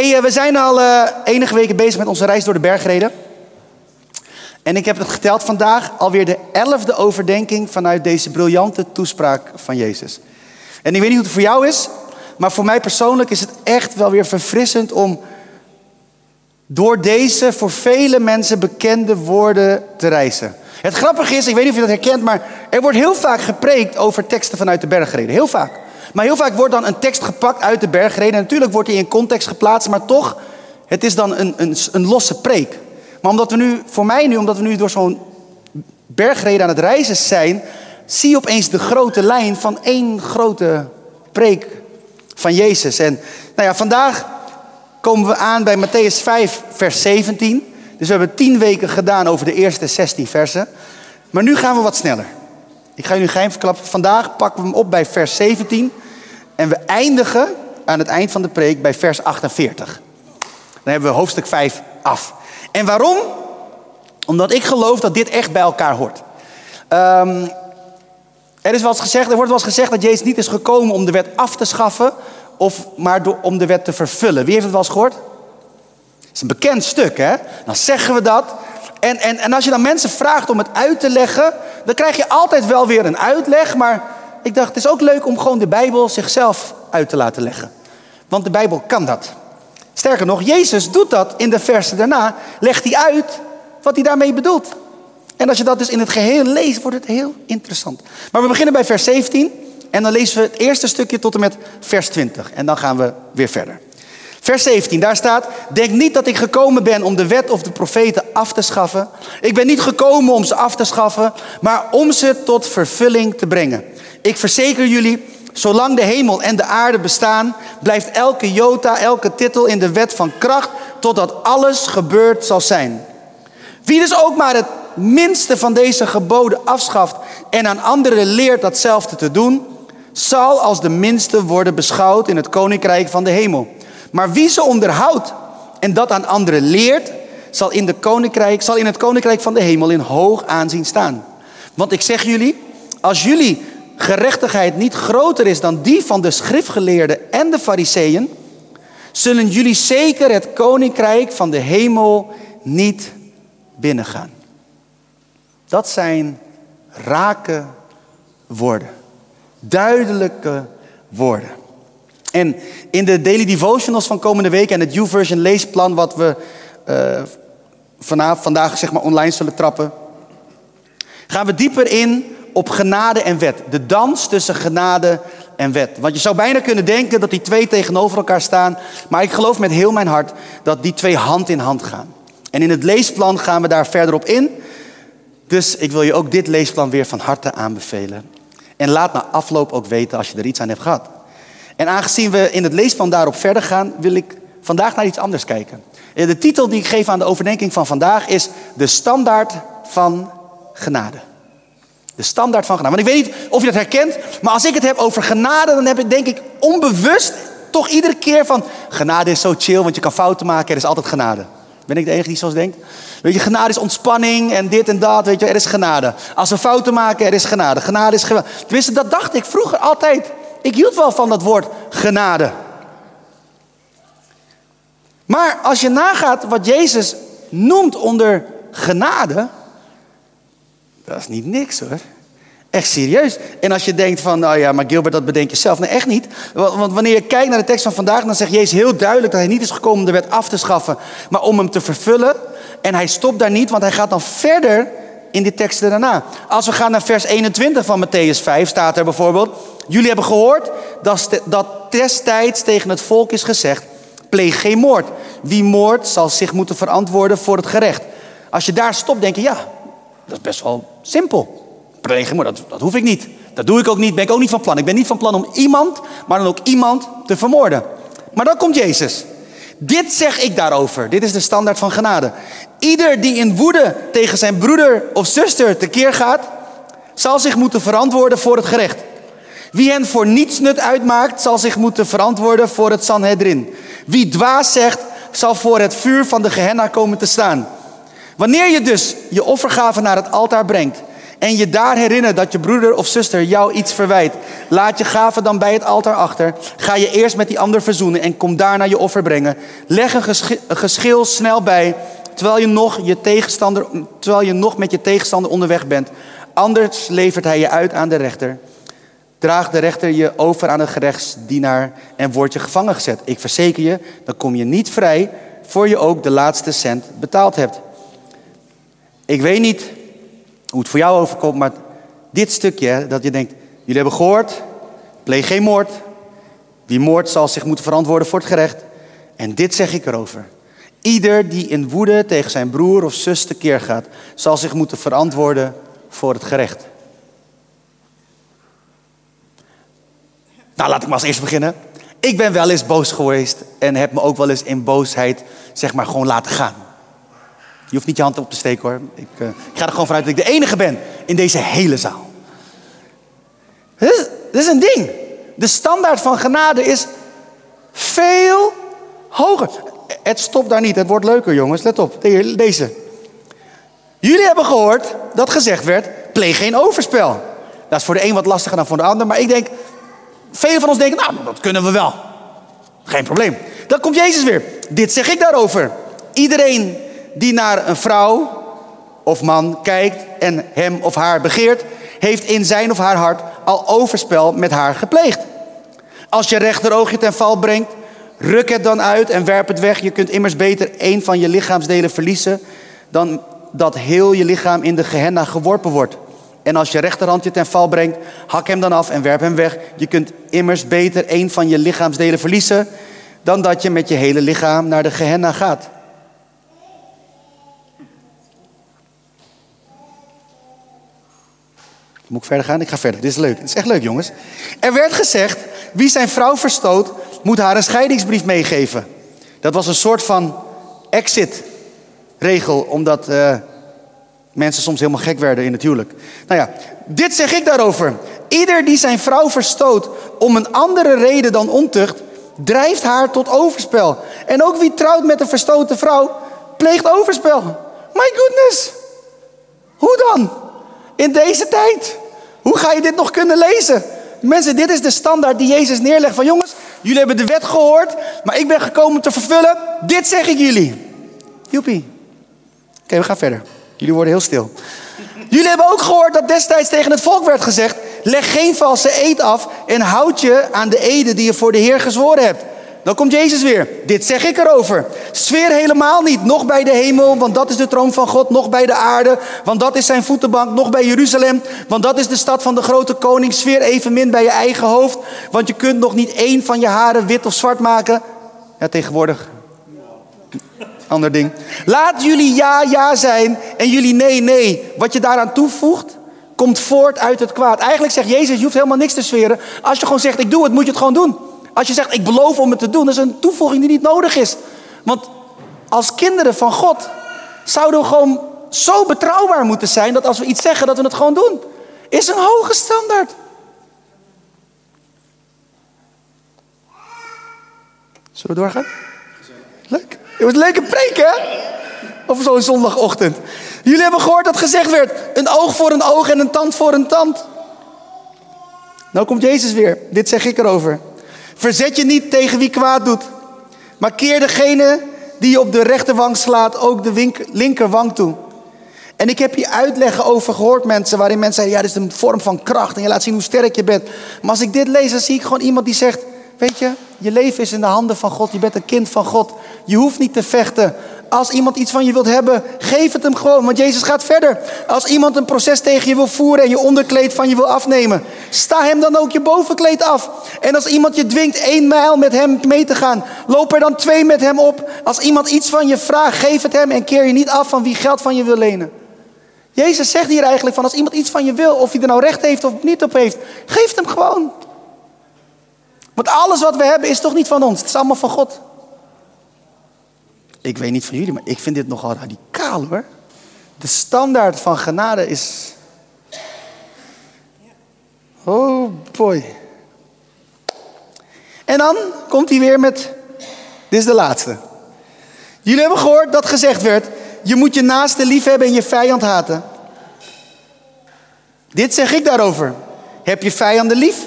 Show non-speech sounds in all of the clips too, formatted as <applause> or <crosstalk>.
Hey, eh, we zijn al eh, enige weken bezig met onze reis door de bergreden. En ik heb het geteld vandaag alweer de elfde overdenking vanuit deze briljante toespraak van Jezus. En ik weet niet hoe het voor jou is, maar voor mij persoonlijk is het echt wel weer verfrissend om door deze voor vele mensen bekende woorden te reizen. Het grappige is, ik weet niet of je dat herkent, maar er wordt heel vaak gepreekt over teksten vanuit de bergreden. Heel vaak. Maar heel vaak wordt dan een tekst gepakt uit de bergreden. En natuurlijk wordt die in context geplaatst, maar toch, het is dan een, een, een losse preek. Maar omdat we nu, voor mij nu, omdat we nu door zo'n bergreden aan het reizen zijn, zie je opeens de grote lijn van één grote preek van Jezus. En nou ja, vandaag komen we aan bij Matthäus 5, vers 17. Dus we hebben tien weken gedaan over de eerste 16 versen. Maar nu gaan we wat sneller. Ik ga jullie geheim verklappen. Vandaag pakken we hem op bij vers 17. En we eindigen aan het eind van de preek bij vers 48. Dan hebben we hoofdstuk 5 af. En waarom? Omdat ik geloof dat dit echt bij elkaar hoort. Um, er, is wel eens gezegd, er wordt wel eens gezegd dat Jezus niet is gekomen om de wet af te schaffen, of maar om de wet te vervullen. Wie heeft het wel eens gehoord? Het is een bekend stuk, hè? Dan zeggen we dat. En, en, en als je dan mensen vraagt om het uit te leggen, dan krijg je altijd wel weer een uitleg. Maar ik dacht, het is ook leuk om gewoon de Bijbel zichzelf uit te laten leggen. Want de Bijbel kan dat. Sterker nog, Jezus doet dat in de versen daarna. Legt hij uit wat hij daarmee bedoelt. En als je dat dus in het geheel leest, wordt het heel interessant. Maar we beginnen bij vers 17. En dan lezen we het eerste stukje tot en met vers 20. En dan gaan we weer verder. Vers 17, daar staat: Denk niet dat ik gekomen ben om de wet of de profeten af te schaffen. Ik ben niet gekomen om ze af te schaffen, maar om ze tot vervulling te brengen. Ik verzeker jullie, zolang de hemel en de aarde bestaan, blijft elke jota, elke titel in de wet van kracht, totdat alles gebeurd zal zijn. Wie dus ook maar het minste van deze geboden afschaft en aan anderen leert datzelfde te doen, zal als de minste worden beschouwd in het koninkrijk van de hemel. Maar wie ze onderhoudt en dat aan anderen leert, zal in, koninkrijk, zal in het koninkrijk van de hemel in hoog aanzien staan. Want ik zeg jullie, als jullie gerechtigheid niet groter is dan die van de schriftgeleerden en de fariseeën, zullen jullie zeker het koninkrijk van de hemel niet binnengaan. Dat zijn rake woorden, duidelijke woorden. En in de daily devotionals van komende week en het YouVersion leesplan wat we uh, vandaag zeg maar online zullen trappen, gaan we dieper in op genade en wet. De dans tussen genade en wet. Want je zou bijna kunnen denken dat die twee tegenover elkaar staan, maar ik geloof met heel mijn hart dat die twee hand in hand gaan. En in het leesplan gaan we daar verder op in. Dus ik wil je ook dit leesplan weer van harte aanbevelen. En laat na afloop ook weten als je er iets aan hebt gehad. En aangezien we in het leesplan daarop verder gaan, wil ik vandaag naar iets anders kijken. Eh, de titel die ik geef aan de overdenking van vandaag is De standaard van genade. De standaard van genade. Want ik weet niet of je dat herkent, maar als ik het heb over genade, dan heb ik denk ik onbewust toch iedere keer van genade is zo chill, want je kan fouten maken, er is altijd genade. Ben ik de enige die zo denkt? Weet je, genade is ontspanning en dit en dat, weet je, er is genade. Als we fouten maken, er is genade. Genade is genade. Tenminste, dat dacht ik vroeger altijd. Ik hield wel van dat woord genade. Maar als je nagaat wat Jezus noemt onder genade, dat is niet niks hoor. Echt serieus. En als je denkt van, nou ja, maar Gilbert, dat bedenk je zelf. Nee, echt niet. Want wanneer je kijkt naar de tekst van vandaag, dan zegt Jezus heel duidelijk dat hij niet is gekomen om de wet af te schaffen, maar om hem te vervullen. En hij stopt daar niet, want hij gaat dan verder in die teksten daarna. Als we gaan naar vers 21 van Matthäus 5, staat er bijvoorbeeld: Jullie hebben gehoord dat, dat destijds tegen het volk is gezegd: pleeg geen moord. Wie moord zal zich moeten verantwoorden voor het gerecht. Als je daar stopt, denk je: ja, dat is best wel simpel. Pleeg geen moord, dat, dat hoef ik niet. Dat doe ik ook niet, ben ik ook niet van plan. Ik ben niet van plan om iemand, maar dan ook iemand te vermoorden. Maar dan komt Jezus. Dit zeg ik daarover. Dit is de standaard van genade. Ieder die in woede tegen zijn broeder of zuster tekeer gaat, zal zich moeten verantwoorden voor het gerecht. Wie hen voor niets nut uitmaakt, zal zich moeten verantwoorden voor het Sanhedrin. Wie dwaas zegt, zal voor het vuur van de Gehenna komen te staan. Wanneer je dus je offergave naar het altaar brengt en je daar herinnert dat je broeder of zuster jou iets verwijt, laat je gave dan bij het altaar achter. Ga je eerst met die ander verzoenen en kom daarna je offer brengen. Leg een, geschil snel bij, terwijl je, nog je tegenstander, terwijl je nog met je tegenstander onderweg bent. Anders levert hij je uit aan de rechter. Draagt de rechter je over aan de gerechtsdienaar en wordt je gevangen gezet. Ik verzeker je, dan kom je niet vrij voor je ook de laatste cent betaald hebt. Ik weet niet hoe het voor jou overkomt, maar dit stukje, dat je denkt, jullie hebben gehoord, pleeg geen moord. Die moord zal zich moeten verantwoorden voor het gerecht. En dit zeg ik erover. Ieder die in woede tegen zijn broer of zus tekeer gaat, zal zich moeten verantwoorden voor het gerecht. Nou, laat ik maar als eerst beginnen. Ik ben wel eens boos geweest en heb me ook wel eens in boosheid, zeg maar, gewoon laten gaan. Je hoeft niet je hand op te steken hoor. Ik, uh, ik ga er gewoon vanuit dat ik de enige ben in deze hele zaal. Dit is, dit een ding. De standaard van genade is veel hoger. Het stopt daar niet. Het wordt leuker, jongens. Let op. Deze. Jullie hebben gehoord dat gezegd werd: pleeg geen overspel. Dat is voor de een wat lastiger dan voor de ander. Maar ik denk, velen van ons denken: nou, dat kunnen we wel. Geen probleem. Dan komt Jezus weer. Dit zeg ik daarover. Iedereen die naar een vrouw of man kijkt en hem of haar begeert, heeft in zijn of haar hart al overspel met haar gepleegd. Als je rechteroog je ten val brengt, ruk het dan uit en werp het weg. Je kunt immers beter één van je lichaamsdelen verliezen dan dat heel je lichaam in de gehenna geworpen wordt. En als je rechterhand je ten val brengt, hak hem dan af en werp hem weg. Je kunt immers beter één van je lichaamsdelen verliezen dan dat je met je hele lichaam naar de gehenna gaat. Moet ik verder gaan? Ik ga verder. Dit is leuk. Dit is echt leuk, jongens. Er werd gezegd: wie zijn vrouw verstoot, moet haar een scheidingsbrief meegeven. Dat was een soort van exit-regel, omdat uh, mensen soms helemaal gek werden in het huwelijk. Nou ja, dit zeg ik daarover. Ieder die zijn vrouw verstoot om een andere reden dan ontucht, drijft haar tot overspel. En ook wie trouwt met een verstoten vrouw, pleegt overspel. My goodness. Hoe dan? In deze tijd. Hoe ga je dit nog kunnen lezen? Mensen, dit is de standaard die Jezus neerlegt. Van jongens, jullie hebben de wet gehoord, maar ik ben gekomen om te vervullen. Dit zeg ik jullie. Joepie. Oké, we gaan verder. Jullie worden heel stil. Jullie hebben ook gehoord dat destijds tegen het volk werd gezegd: leg geen valse eed af en houd je aan de eden die je voor de Heer gezworen hebt. Dan komt Jezus weer. Dit zeg ik erover. Sfeer helemaal niet. Nog bij de hemel, want dat is de troon van God. Nog bij de aarde, want dat is zijn voetenbank. Nog bij Jeruzalem, want dat is de stad van de grote koning. Sfeer evenmin bij je eigen hoofd. Want je kunt nog niet één van je haren wit of zwart maken. Ja, tegenwoordig. Ander ding. Laat jullie ja, ja zijn en jullie nee, nee. Wat je daaraan toevoegt, komt voort uit het kwaad. Eigenlijk zegt Jezus, je hoeft helemaal niks te sferen. Als je gewoon zegt, ik doe het, moet je het gewoon doen. Als je zegt, ik beloof om het te doen, dat is een toevoeging die niet nodig is. Want als kinderen van God zouden we gewoon zo betrouwbaar moeten zijn dat als we iets zeggen, dat we het gewoon doen. Is een hoge standaard. Zullen we doorgaan? Leuk. Het was een leuke preek, hè? Of zo'n zondagochtend. Jullie hebben gehoord dat gezegd werd: een oog voor een oog en een tand voor een tand. Nou komt Jezus weer. Dit zeg ik erover. Verzet je niet tegen wie kwaad doet. Maar keer degene die je op de rechterwang slaat ook de linkerwang toe. En ik heb hier uitleggen over gehoord mensen waarin mensen zeggen, ja, dit is een vorm van kracht en je laat zien hoe sterk je bent. Maar als ik dit lees, dan zie ik gewoon iemand die zegt, weet je, je leven is in de handen van God, je bent een kind van God. Je hoeft niet te vechten. Als iemand iets van je wilt hebben, geef het hem gewoon. Want Jezus gaat verder. Als iemand een proces tegen je wil voeren en je onderkleed van je wil afnemen, sta hem dan ook je bovenkleed af. En als iemand je dwingt één mijl met hem mee te gaan, loop er dan twee met hem op. Als iemand iets van je vraagt, geef het hem en keer je niet af van wie geld van je wil lenen. Jezus zegt hier eigenlijk van als iemand iets van je wil, of hij er nou recht heeft of niet op heeft, geef het hem gewoon. Want alles wat we hebben is toch niet van ons, het is allemaal van God. Ik weet niet van jullie, maar ik vind dit nogal radicaal hoor. De standaard van genade is. Oh boy. En dan komt hij weer met. Dit is de laatste. Jullie hebben gehoord dat gezegd werd: je moet je naaste lief hebben en je vijand haten. Dit zeg ik daarover. Heb je vijanden lief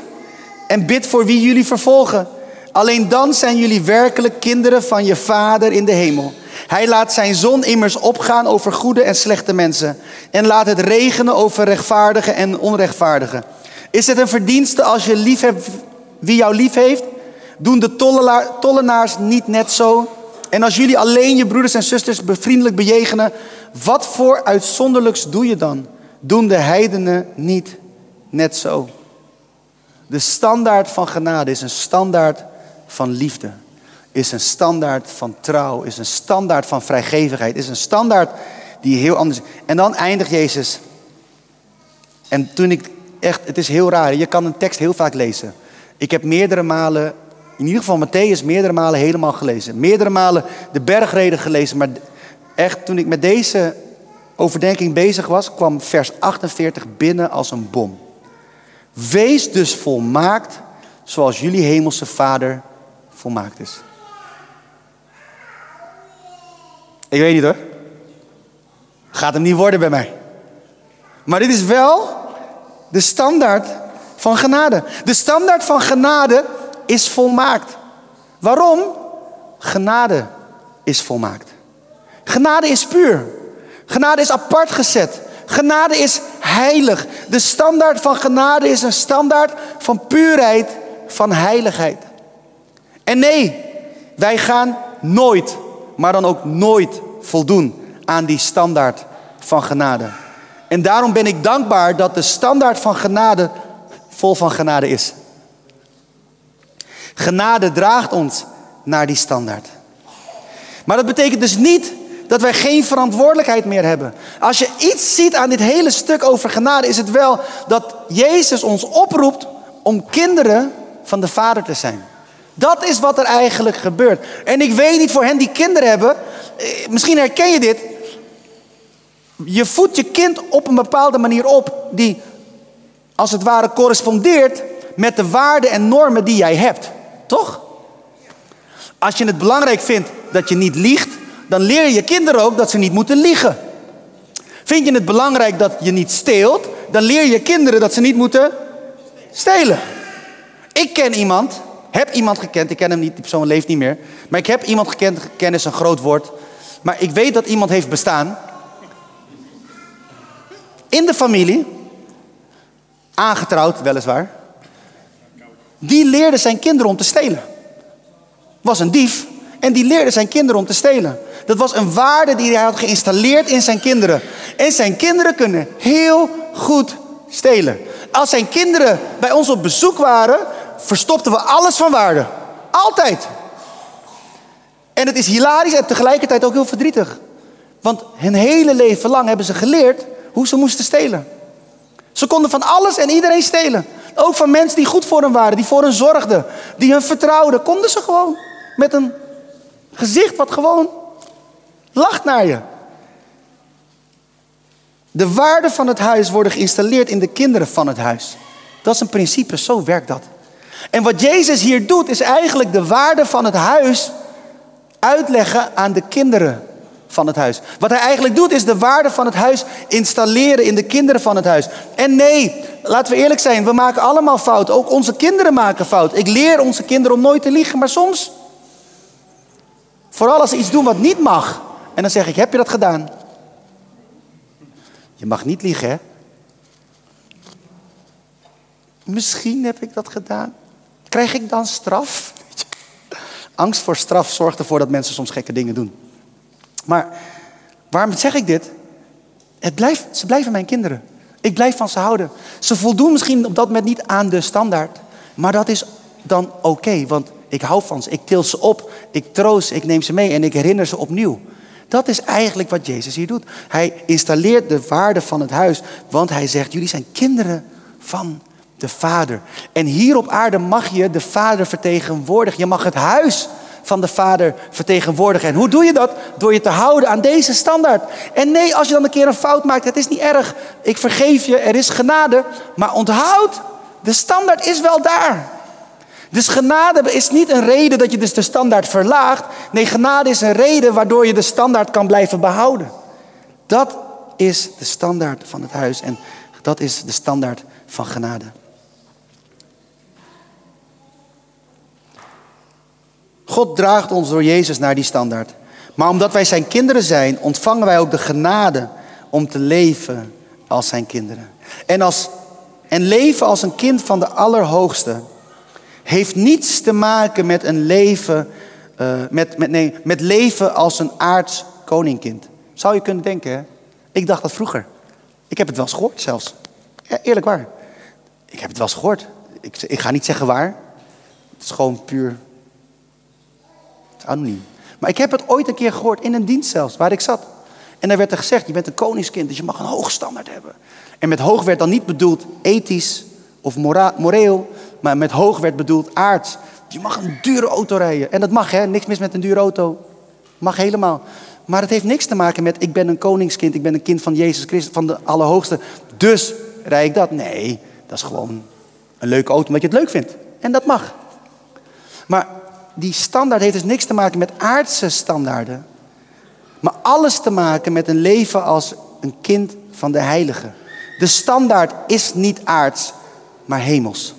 en bid voor wie jullie vervolgen. Alleen dan zijn jullie werkelijk kinderen van je Vader in de hemel. Hij laat zijn zon immers opgaan over goede en slechte mensen. En laat het regenen over rechtvaardigen en onrechtvaardigen. Is het een verdienste als je lief hebt wie jou lief heeft? Doen de tollenaars niet net zo? En als jullie alleen je broeders en zusters bevriendelijk bejegenen, wat voor uitzonderlijks doe je dan? Doen de heidenen niet net zo? De standaard van genade is een standaard van liefde. Is een standaard van trouw. Is een standaard van vrijgevigheid. Is een standaard die heel anders is. En dan eindigt Jezus. En toen ik echt, het is heel raar. Je kan een tekst heel vaak lezen. Ik heb meerdere malen, in ieder geval Matthäus, meerdere malen helemaal gelezen. Meerdere malen de bergreden gelezen. Maar echt, toen ik met deze overdenking bezig was, kwam vers 48 binnen als een bom. Wees dus volmaakt zoals jullie hemelse Vader volmaakt is. Ik weet niet hoor. Gaat hem niet worden bij mij. Maar dit is wel de standaard van genade. De standaard van genade is volmaakt. Waarom? Genade is volmaakt. Genade is puur. Genade is apart gezet. Genade is heilig. De standaard van genade is een standaard van puurheid, van heiligheid. En nee, wij gaan nooit, maar dan ook nooit voldoen aan die standaard van genade. En daarom ben ik dankbaar dat de standaard van genade vol van genade is. Genade draagt ons naar die standaard. Maar dat betekent dus niet dat wij geen verantwoordelijkheid meer hebben. Als je iets ziet aan dit hele stuk over genade, is het wel dat Jezus ons oproept om kinderen van de Vader te zijn. Dat is wat er eigenlijk gebeurt. En ik weet niet voor hen die kinderen hebben, eh, misschien herken je dit. Je voedt je kind op een bepaalde manier op die als het ware correspondeert met de waarden en normen die jij hebt. Toch? Als je het belangrijk vindt dat je niet liegt, dan leer je je kinderen ook dat ze niet moeten liegen. Vind je het belangrijk dat je niet steelt, dan leer je kinderen dat ze niet moeten stelen. Ik ken iemand, heb iemand gekend, ik ken hem niet, die persoon leeft niet meer, maar ik heb iemand gekend, ken is een groot woord, maar ik weet dat iemand heeft bestaan. In de familie, aangetrouwd weliswaar, die leerde zijn kinderen om te stelen. Was een dief en die leerde zijn kinderen om te stelen. Dat was een waarde die hij had geïnstalleerd in zijn kinderen. En zijn kinderen kunnen heel goed stelen. Als zijn kinderen bij ons op bezoek waren, verstopten we alles van waarde. Altijd. En het is hilarisch en tegelijkertijd ook heel verdrietig. Want hun hele leven lang hebben ze geleerd hoe ze moesten stelen. Ze konden van alles en iedereen stelen. Ook van mensen die goed voor hen waren, die voor hen zorgden, die hun vertrouwden, konden ze gewoon met een gezicht wat gewoon lacht naar je. De waarden van het huis worden geïnstalleerd in de kinderen van het huis. Dat is een principe, zo werkt dat. En wat Jezus hier doet, is eigenlijk de waarde van het huis uitleggen aan de kinderen van het huis. Wat hij eigenlijk doet, is de waarde van het huis installeren in de kinderen van het huis. En nee, laten we eerlijk zijn, we maken allemaal fout. Ook onze kinderen maken fout. Ik leer onze kinderen om nooit te liegen, maar soms, vooral als ze iets doen wat niet mag, en dan zeg ik, heb je dat gedaan? Je mag niet liegen, hè? Misschien heb ik dat gedaan. Krijg ik dan straf? Angst voor straf zorgt ervoor dat mensen soms gekke dingen doen. Maar waarom zeg ik dit? Het blijft, ze blijven mijn kinderen. Ik blijf van ze houden. Ze voldoen misschien op dat moment niet aan de standaard. Maar dat is dan oké, want ik hou van ze. Ik til ze op, ik troost ik neem ze mee en ik herinner ze opnieuw. Dat is eigenlijk wat Jezus hier doet. Hij installeert de waarde van het huis, want hij zegt: Jullie zijn kinderen van de Vader. En hier op aarde mag je de Vader vertegenwoordigen. Je mag het huis van de Vader vertegenwoordigen. En hoe doe je dat? Door je te houden aan deze standaard. En nee, als je dan een keer een fout maakt, het is niet erg. Ik vergeef je, er is genade. Maar onthoud, de standaard is wel daar. Dus genade is niet een reden dat je dus de standaard verlaagt. Nee, genade is een reden waardoor je de standaard kan blijven behouden. Dat is de standaard van het huis. En Dat is de standaard van genade. God draagt ons door Jezus naar die standaard. Maar omdat wij zijn kinderen zijn, ontvangen wij ook de genade om te leven als zijn kinderen. En, als, en leven als een kind van de Allerhoogste heeft niets te maken met een leven, uh, met, met, nee, met leven als een aards koningkind. Zou je kunnen denken, hè? Ik dacht dat vroeger. Ik heb het wel eens gehoord zelfs. Ja, eerlijk waar. Ik heb het wel eens gehoord. Ik, ik ga niet zeggen waar. Het is gewoon puur anoniem. Maar ik heb het ooit een keer gehoord, in een dienst zelfs, waar ik zat. En daar werd er gezegd, je bent een koningskind, dus je mag een hoog standaard hebben. En met hoog werd dan niet bedoeld ethisch of moreel, maar met hoog werd bedoeld aards. Je mag een dure auto rijden. En dat mag, hè? Niks mis met een dure auto. Mag helemaal. Maar het heeft niks te maken met ik ben een koningskind, ik ben een kind van Jezus Christus, van de Allerhoogste. Dus rijd ik dat. Nee, dat is gewoon een leuke auto omdat je het leuk vindt. En dat mag. Maar die standaard heeft dus niks te maken met aardse standaarden. Maar alles te maken met een leven als een kind van de heilige. De standaard is niet aards, maar hemels.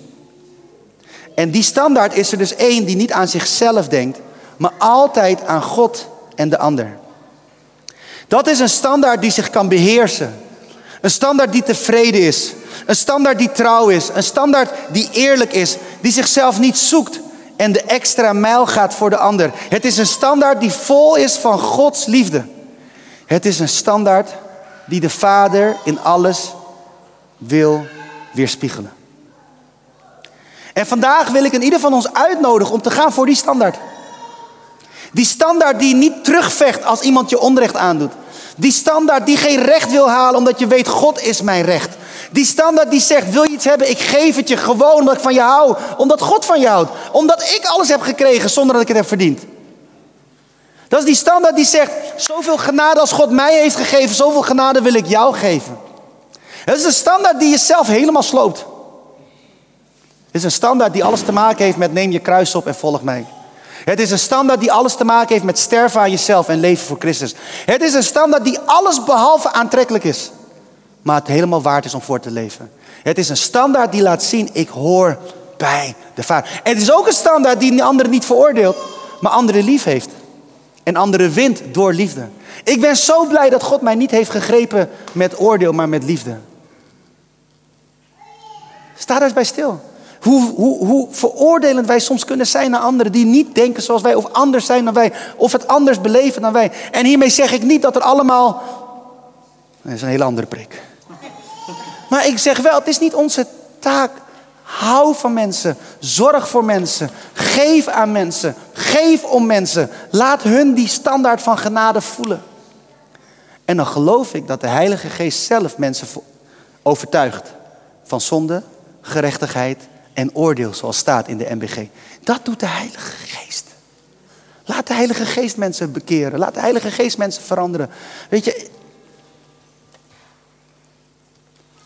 En die standaard is er dus één die niet aan zichzelf denkt, maar altijd aan God en de ander. Dat is een standaard die zich kan beheersen. Een standaard die tevreden is. Een standaard die trouw is. Een standaard die eerlijk is. Die zichzelf niet zoekt en de extra mijl gaat voor de ander. Het is een standaard die vol is van Gods liefde. Het is een standaard die de Vader in alles wil weerspiegelen. En vandaag wil ik in ieder van ons uitnodigen om te gaan voor die standaard. Die standaard die niet terugvecht als iemand je onrecht aandoet. Die standaard die geen recht wil halen omdat je weet God is mijn recht. Die standaard die zegt wil je iets hebben ik geef het je gewoon omdat ik van je hou. Omdat God van je houdt. Omdat ik alles heb gekregen zonder dat ik het heb verdiend. Dat is die standaard die zegt zoveel genade als God mij heeft gegeven. Zoveel genade wil ik jou geven. Het is een standaard die jezelf helemaal sloopt. Het is een standaard die alles te maken heeft met neem je kruis op en volg mij. Het is een standaard die alles te maken heeft met sterven aan jezelf en leven voor Christus. Het is een standaard die alles behalve aantrekkelijk is, maar het helemaal waard is om voor te leven. Het is een standaard die laat zien, ik hoor bij de Vader. Het is ook een standaard die anderen niet veroordeelt, maar anderen lief heeft. En anderen wint door liefde. Ik ben zo blij dat God mij niet heeft gegrepen met oordeel, maar met liefde. Sta daar eens bij stil. Hoe, hoe, hoe veroordelend wij soms kunnen zijn naar anderen die niet denken zoals wij, of anders zijn dan wij, of het anders beleven dan wij. En hiermee zeg ik niet dat er allemaal. Dat is een hele andere prik. Maar ik zeg wel, het is niet onze taak. Hou van mensen, zorg voor mensen, geef aan mensen, geef om mensen. Laat hun die standaard van genade voelen. En dan geloof ik dat de Heilige Geest zelf mensen overtuigt van zonde, gerechtigheid en oordeel, zoals staat in de MBG. Dat doet de Heilige Geest. Laat de Heilige Geest mensen bekeren. Laat de Heilige Geest mensen veranderen. Weet je,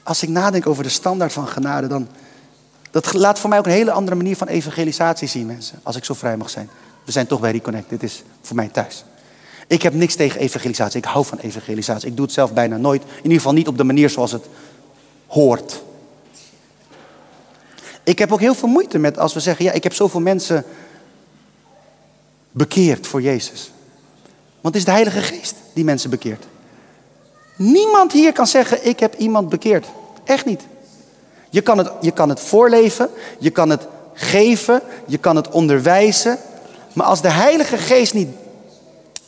als ik nadenk over de standaard van genade, dan. Dat laat voor mij ook een hele andere manier van evangelisatie zien, mensen. Als ik zo vrij mag zijn. We zijn toch bij Reconnect. Dit is voor mij thuis. Ik heb niks tegen evangelisatie. Ik hou van evangelisatie. Ik doe het zelf bijna nooit. In ieder geval niet op de manier zoals het hoort. Ik heb ook heel veel moeite met als we zeggen, ja, ik heb zoveel mensen bekeerd voor Jezus. Want het is de Heilige Geest die mensen bekeert. Niemand hier kan zeggen, ik heb iemand bekeerd. Echt niet. Je kan het, je kan het voorleven, je kan het geven, je kan het onderwijzen. Maar als de Heilige Geest niet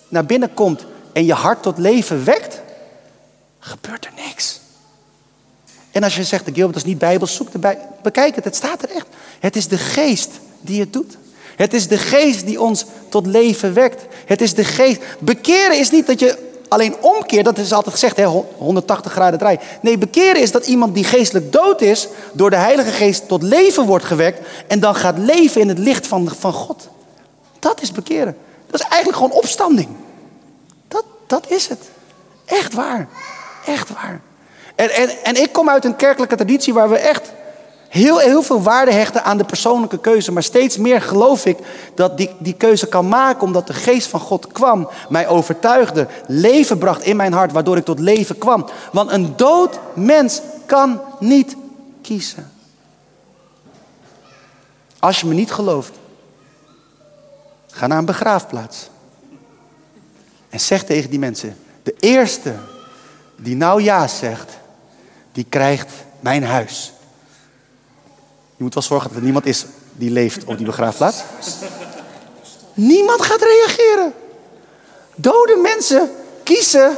naar binnen komt en je hart tot leven wekt, gebeurt er niks. En als je zegt, de Gilbert is niet Bijbel, zoek erbij. Bekijk het, het staat er echt. Het is de geest die het doet. Het is de geest die ons tot leven wekt. Het is de geest. Bekeren is niet dat je alleen omkeert, dat is altijd gezegd, hè, 180 graden draai. Nee, bekeren is dat iemand die geestelijk dood is, door de Heilige Geest tot leven wordt gewekt en dan gaat leven in het licht van, van God. Dat is bekeren. Dat is eigenlijk gewoon opstanding. Dat, dat is het. Echt waar. Echt waar. En, en, en ik kom uit een kerkelijke traditie waar we echt heel, heel veel waarde hechten aan de persoonlijke keuze. Maar steeds meer geloof ik dat die, die keuze kan maken omdat de geest van God kwam, mij overtuigde, leven bracht in mijn hart, waardoor ik tot leven kwam. Want een dood mens kan niet kiezen. Als je me niet gelooft, ga naar een begraafplaats. En zeg tegen die mensen, de eerste die nou ja zegt, die krijgt mijn huis. Je moet wel zorgen dat er niemand is die leeft op die begraafplaats. Niemand gaat reageren. Dode mensen kiezen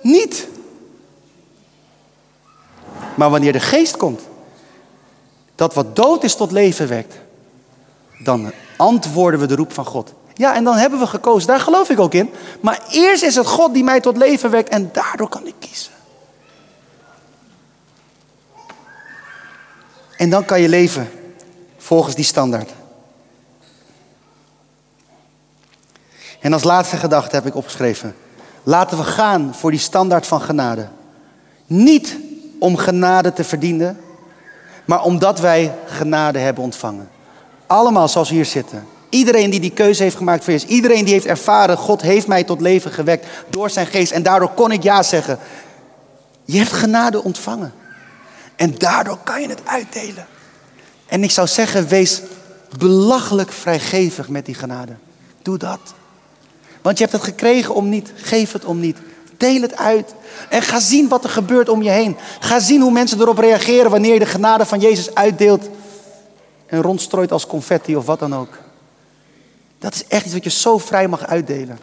niet. Maar wanneer de geest komt, dat wat dood is tot leven wekt, dan antwoorden we de roep van God. Ja, en dan hebben we gekozen. Daar geloof ik ook in. Maar eerst is het God die mij tot leven wekt en daardoor kan ik kiezen. En dan kan je leven volgens die standaard. En als laatste gedachte heb ik opgeschreven. Laten we gaan voor die standaard van genade. Niet om genade te verdienen, maar omdat wij genade hebben ontvangen. Allemaal zoals we hier zitten. Iedereen die die keuze heeft gemaakt voor Jezus. Iedereen die heeft ervaren, God heeft mij tot leven gewekt door zijn geest. En daardoor kon ik ja zeggen. Je hebt genade ontvangen. En daardoor kan je het uitdelen. En ik zou zeggen, wees belachelijk vrijgevig met die genade. Doe dat. Want je hebt het gekregen om niet. Geef het om niet. Deel het uit. En ga zien wat er gebeurt om je heen. Ga zien hoe mensen erop reageren wanneer je de genade van Jezus uitdeelt. En rondstrooit als confetti of wat dan ook. Dat is echt iets wat je zo vrij mag uitdelen.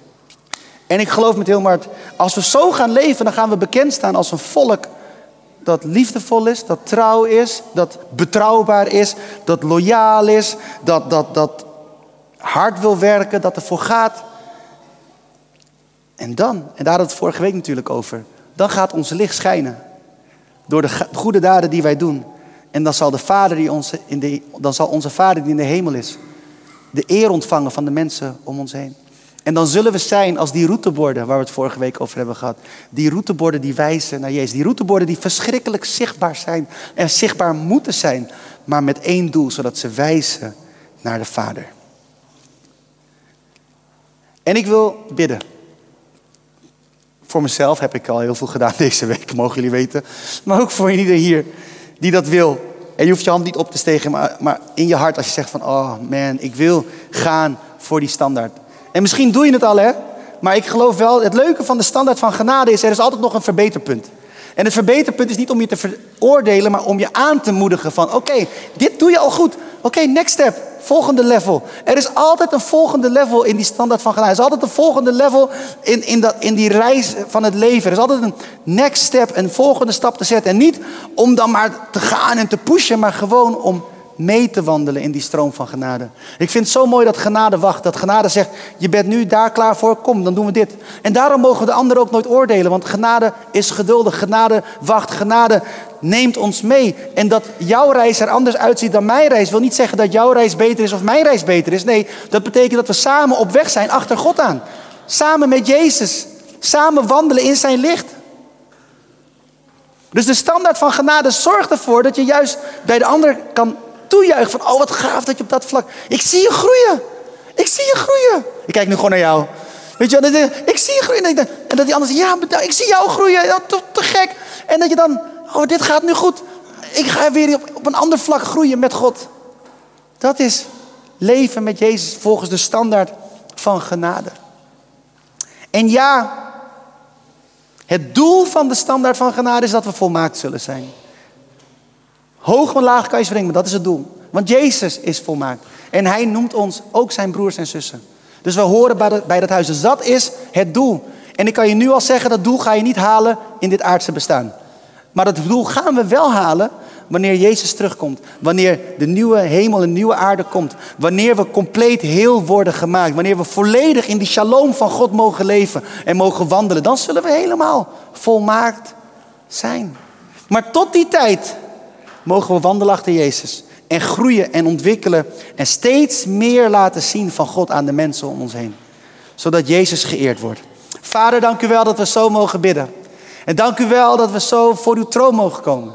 En ik geloof met heel hard, als we zo gaan leven, dan gaan we bekend staan als een volk dat liefdevol is, dat trouw is, dat betrouwbaar is, dat loyaal is, dat, dat, dat hard wil werken, dat ervoor gaat. En dan, en daar hadden we het vorige week natuurlijk over, dan gaat ons licht schijnen. Door de goede daden die wij doen. En dan zal, de vader die onze, in de, dan zal onze Vader die in de hemel is, de eer ontvangen van de mensen om ons heen. En dan zullen we zijn als die routeborden waar we het vorige week over hebben gehad. Die routeborden die wijzen naar Jezus. Die routeborden die verschrikkelijk zichtbaar zijn en zichtbaar moeten zijn. Maar met één doel, zodat ze wijzen naar de Vader. En ik wil bidden. Voor mezelf heb ik al heel veel gedaan <laughs> deze week, mogen jullie weten. Maar ook voor iedereen hier die dat wil. En je hoeft je hand niet op te steken, maar, maar in je hart als je zegt van... Oh man, ik wil gaan voor die standaard. En misschien doe je het al, hè? Maar ik geloof wel, het leuke van de standaard van genade is, er is altijd nog een verbeterpunt. En het verbeterpunt is niet om je te veroordelen, maar om je aan te moedigen van, oké, dit doe je al goed. Oké, next step, volgende level. Er is altijd een volgende level in die standaard van genade. Er is altijd een volgende level in, in, dat, in die reis van het leven. Er is altijd een next step, een volgende stap te zetten. En niet om dan maar te gaan en te pushen, maar gewoon om mee te wandelen in die stroom van genade. Ik vind het zo mooi dat genade wacht. Dat genade zegt, je bent nu daar klaar voor, kom, dan doen we dit. En daarom mogen de anderen ook nooit oordelen. Want genade is geduldig, genade wacht, genade neemt ons mee. En dat jouw reis er anders uitziet dan mijn reis... wil niet zeggen dat jouw reis beter is of mijn reis beter is. Nee, dat betekent dat we samen op weg zijn achter God aan. Samen met Jezus. Samen wandelen in zijn licht. Dus de standaard van genade zorgt ervoor dat je juist bij de ander kan toejuichen van, oh wat gaaf dat je op dat vlak, ik zie je groeien. Ik zie je groeien. Ik kijk nu gewoon naar jou. Weet je, ik zie je groeien. En dat die ander zegt, ja, ik zie jou groeien. Ja, te, te, gek. En dat je dan, oh, dit gaat nu goed. Ik ga weer op, op een ander vlak groeien met God. Dat is leven met Jezus volgens de standaard van genade. En ja, het doel van de standaard van genade is dat we volmaakt zullen zijn. Hoog en laag kan je springen, maar dat is het doel. Want Jezus is volmaakt. En hij noemt ons ook zijn broers en zussen. Dus we horen bij, bij dat huis. Dus dat is het doel. En ik kan je nu al zeggen, dat doel ga je niet halen in dit aardse bestaan. Maar dat doel gaan we wel halen wanneer Jezus terugkomt. Wanneer de nieuwe hemel en nieuwe aarde komt. Wanneer we compleet heel worden gemaakt. Wanneer we volledig in die shalom van God mogen leven en mogen wandelen. Dan zullen we helemaal volmaakt zijn. Maar tot die tijd mogen we wandelen achter Jezus. En groeien en ontwikkelen en steeds meer laten zien van God aan de mensen om ons heen. Zodat Jezus geëerd wordt. Vader, dank u wel dat we zo mogen bidden. En dank u wel dat we zo voor uw troon mogen komen.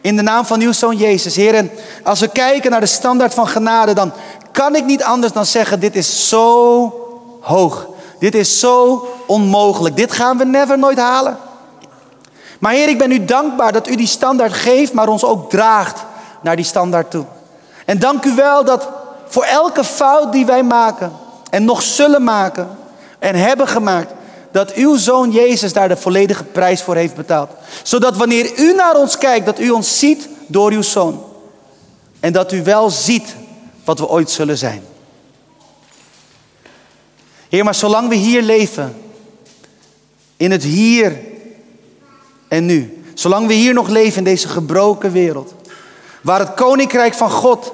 In de naam van uw zoon Jezus. Heer, en als we kijken naar de standaard van genade, dan kan ik niet anders dan zeggen, dit is zo hoog. Dit is zo onmogelijk. Dit gaan we never nooit halen. Maar Heer, ik ben u dankbaar dat u die standaard geeft, maar ons ook draagt naar die standaard toe. En dank u wel dat voor elke fout die wij maken en nog zullen maken en hebben gemaakt, dat uw zoon Jezus daar de volledige prijs voor heeft betaald. Zodat wanneer u naar ons kijkt, dat u ons ziet door uw zoon. En dat u wel ziet wat we ooit zullen zijn. Heer, maar zolang we hier leven, in het hier en nu, zolang we hier nog leven in deze gebroken wereld, waar het koninkrijk van God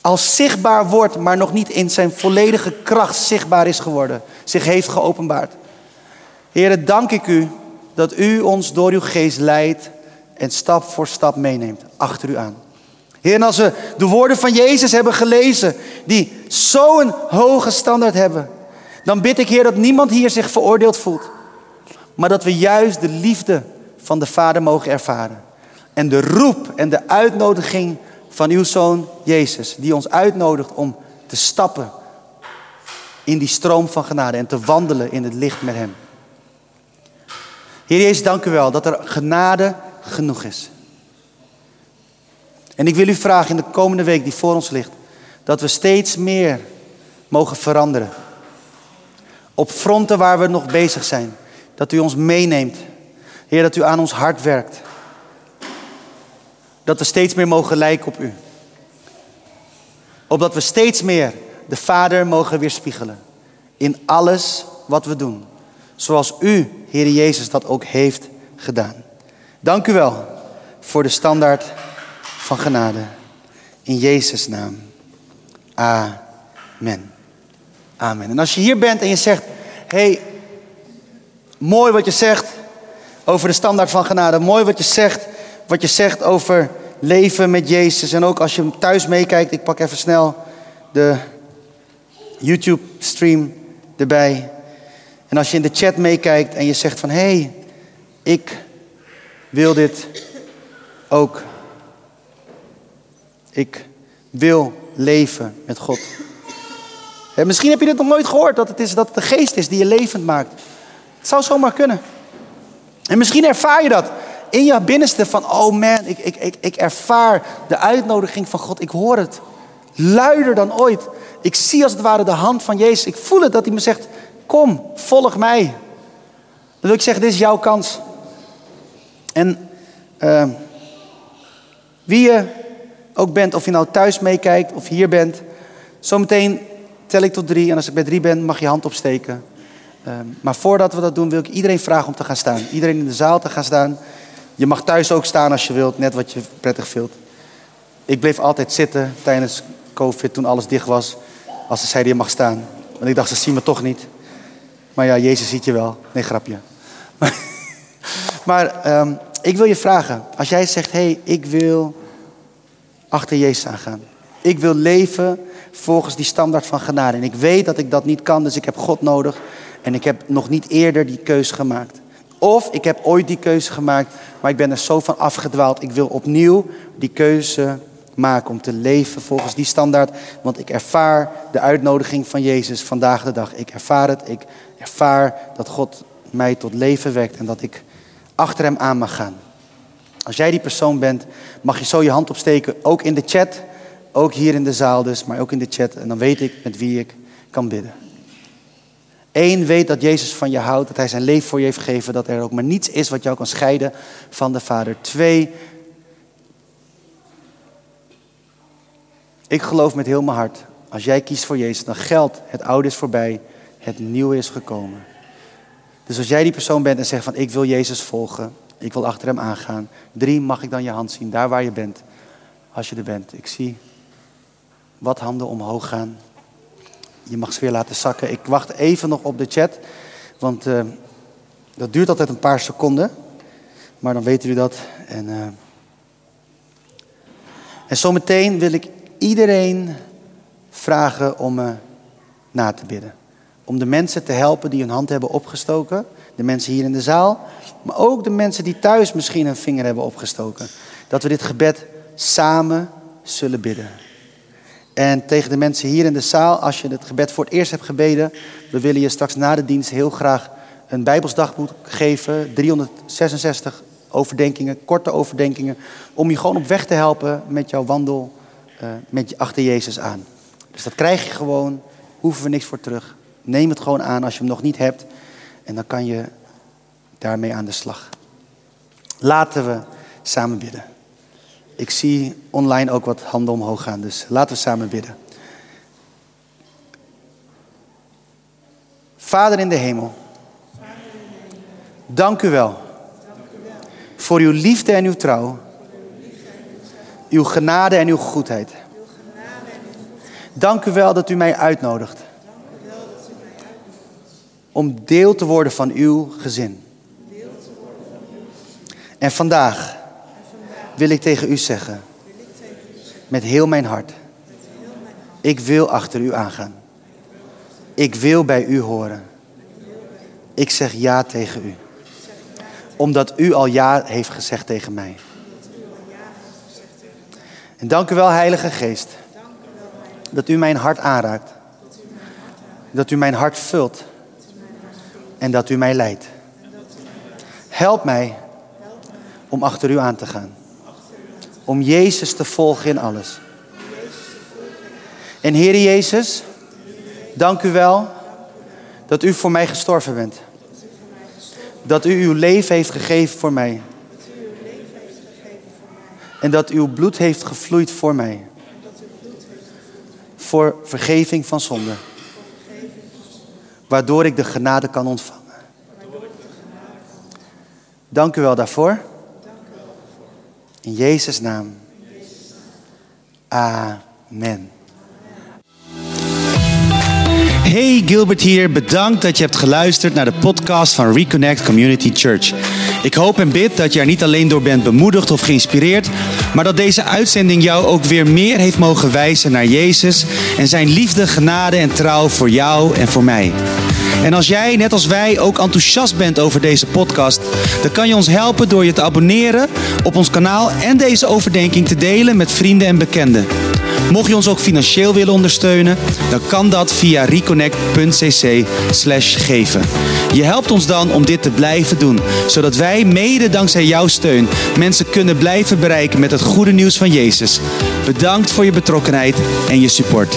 als zichtbaar wordt, maar nog niet in zijn volledige kracht zichtbaar is geworden, zich heeft geopenbaard. Heer, dank ik u dat u ons door uw geest leidt en stap voor stap meeneemt achter u aan. Heer, en als we de woorden van Jezus hebben gelezen, die zo'n hoge standaard hebben, dan bid ik, Heer, dat niemand hier zich veroordeeld voelt, maar dat we juist de liefde van de Vader mogen ervaren. En de roep en de uitnodiging van uw zoon Jezus, die ons uitnodigt om te stappen in die stroom van genade en te wandelen in het licht met Hem. Heer Jezus, dank u wel dat er genade genoeg is. En ik wil u vragen in de komende week die voor ons ligt, dat we steeds meer mogen veranderen. Op fronten waar we nog bezig zijn. Dat u ons meeneemt. Heer, dat u aan ons hart werkt. Dat we steeds meer mogen lijken op u. Opdat we steeds meer de Vader mogen weerspiegelen. In alles wat we doen. Zoals u, Heer Jezus, dat ook heeft gedaan. Dank u wel voor de standaard van genade. In Jezus' naam. Amen. Amen. En als je hier bent en je zegt, hey, mooi wat je zegt over de standaard van genade. Mooi wat je zegt, wat je zegt over leven met Jezus. En ook als je thuis meekijkt, ik pak even snel de YouTube stream erbij. En als je in de chat meekijkt en je zegt van, hé, hey, ik wil dit ook ik wil leven met God. En misschien heb je dit nog nooit gehoord, dat het, is, dat het de geest is die je levend maakt. Het zou zomaar kunnen. En misschien ervaar je dat in je binnenste van, oh man, ik, ik, ik, ik ervaar de uitnodiging van God. Ik hoor het luider dan ooit. Ik zie als het ware de hand van Jezus. Ik voel het dat hij me zegt, kom, volg mij. Dan wil ik zeggen, dit is jouw kans. En uh, wie je ook bent, of je nou thuis meekijkt of hier bent. Zometeen tel ik tot drie en als ik bij drie ben mag je hand opsteken. Ehm, maar voordat we dat doen wil ik iedereen vragen om te gaan staan. Iedereen in de zaal te gaan staan. Je mag thuis ook staan als je wilt, net wat je prettig vindt. Ik bleef altijd zitten tijdens COVID toen alles dicht was. Als ze zeiden je mag staan. Want ik dacht ze zien me toch niet. Maar ja, Jezus ziet je wel. Nee, grapje. <laughs> Maar, um, ik wil je vragen. Als jij zegt, hé, hey, ik wil achter Jezus aangaan. Ik wil leven volgens die standaard van genade. En ik weet dat ik dat niet kan, dus ik heb God nodig. En ik heb nog niet eerder die keuze gemaakt. Of ik heb ooit die keuze gemaakt, maar ik ben er zo van afgedwaald. Ik wil opnieuw die keuze maken om te leven volgens die standaard. Want ik ervaar de uitnodiging van Jezus vandaag de dag. Ik ervaar het. Ik ervaar dat God mij tot leven wekt en dat ik achter Hem aan mag gaan. Als jij die persoon bent, mag je zo je hand opsteken. Ook in de chat. Ook hier in de zaal dus, maar ook in de chat. En dan weet ik met wie ik kan bidden. Eén, weet dat Jezus van je houdt, dat Hij zijn leven voor je heeft gegeven, dat er ook maar niets is wat jou kan scheiden van de Vader. Twee, ik geloof met heel mijn hart, als jij kiest voor Jezus, dan geldt het oude is voorbij, het nieuwe is gekomen. Dus als jij die persoon bent en zegt van ik wil Jezus volgen, ik wil achter hem aangaan. Drie, mag ik dan je hand zien, daar waar je bent. Als je er bent. Ik zie wat handen omhoog gaan. Je mag ze weer laten zakken. Ik wacht even nog op de chat. Want uh, dat duurt altijd een paar seconden. Maar dan weten jullie dat. En, uh, en zometeen wil ik iedereen vragen om me na te bidden om de mensen te helpen die hun hand hebben opgestoken. De mensen hier in de zaal, maar ook de mensen die thuis misschien een vinger hebben opgestoken. Dat we dit gebed samen zullen bidden. En tegen de mensen hier in de zaal, als je het gebed voor het eerst hebt gebeden, we willen je straks na de dienst heel graag een Bijbelsdagboek geven. 366 overdenkingen, korte overdenkingen, om je gewoon op weg te helpen met jouw wandel uh, met achter Jezus aan. Dus dat krijg je gewoon, hoeven we niks voor terug. Neem het gewoon aan als je hem nog niet hebt en dan kan je daarmee aan de slag. Laten we samen bidden. Ik zie online ook wat handen omhoog gaan, dus laten we samen bidden. Vader in de hemel, dank u wel voor uw liefde en uw trouw, uw genade en uw goedheid. Dank u wel dat u mij uitnodigt om deel te worden van uw gezin. En vandaag wil ik tegen u zeggen, met heel mijn hart, ik wil achter u aangaan. Ik wil bij u horen. Ik zeg ja tegen u. Omdat u al ja heeft gezegd tegen mij. En dank u wel, Heilige Geest, dat u mijn hart aanraakt. Dat u mijn hart vult. En dat u mij leidt. Help mij om achter u aan te gaan. Om Jezus te volgen in alles. En Heer Jezus, dank u wel dat u voor mij gestorven bent. Dat u uw leven heeft gegeven voor mij. En dat uw bloed heeft gevloeid voor mij. Voor vergeving van zonde. Waardoor ik de genade kan ontvangen. Dank u wel daarvoor. In Jezus' naam. Amen. Hey Gilbert hier, bedankt dat je hebt geluisterd naar de podcast van Reconnect Community Church. Ik hoop en bid dat je er niet alleen door bent bemoedigd of geïnspireerd, maar dat deze uitzending jou ook weer meer heeft mogen wijzen naar Jezus en zijn liefde, genade en trouw voor jou en voor mij. En als jij, net als wij, ook enthousiast bent over deze podcast, dan kan je ons helpen door je te abonneren op ons kanaal en deze overdenking te delen met vrienden en bekenden. Mocht je ons ook financieel willen ondersteunen, dan kan dat via reconnect.cc geven. Je helpt ons dan om dit te blijven doen, zodat wij mede dankzij jouw steun mensen kunnen blijven bereiken met het goede nieuws van Jezus. Bedankt voor je betrokkenheid en je support.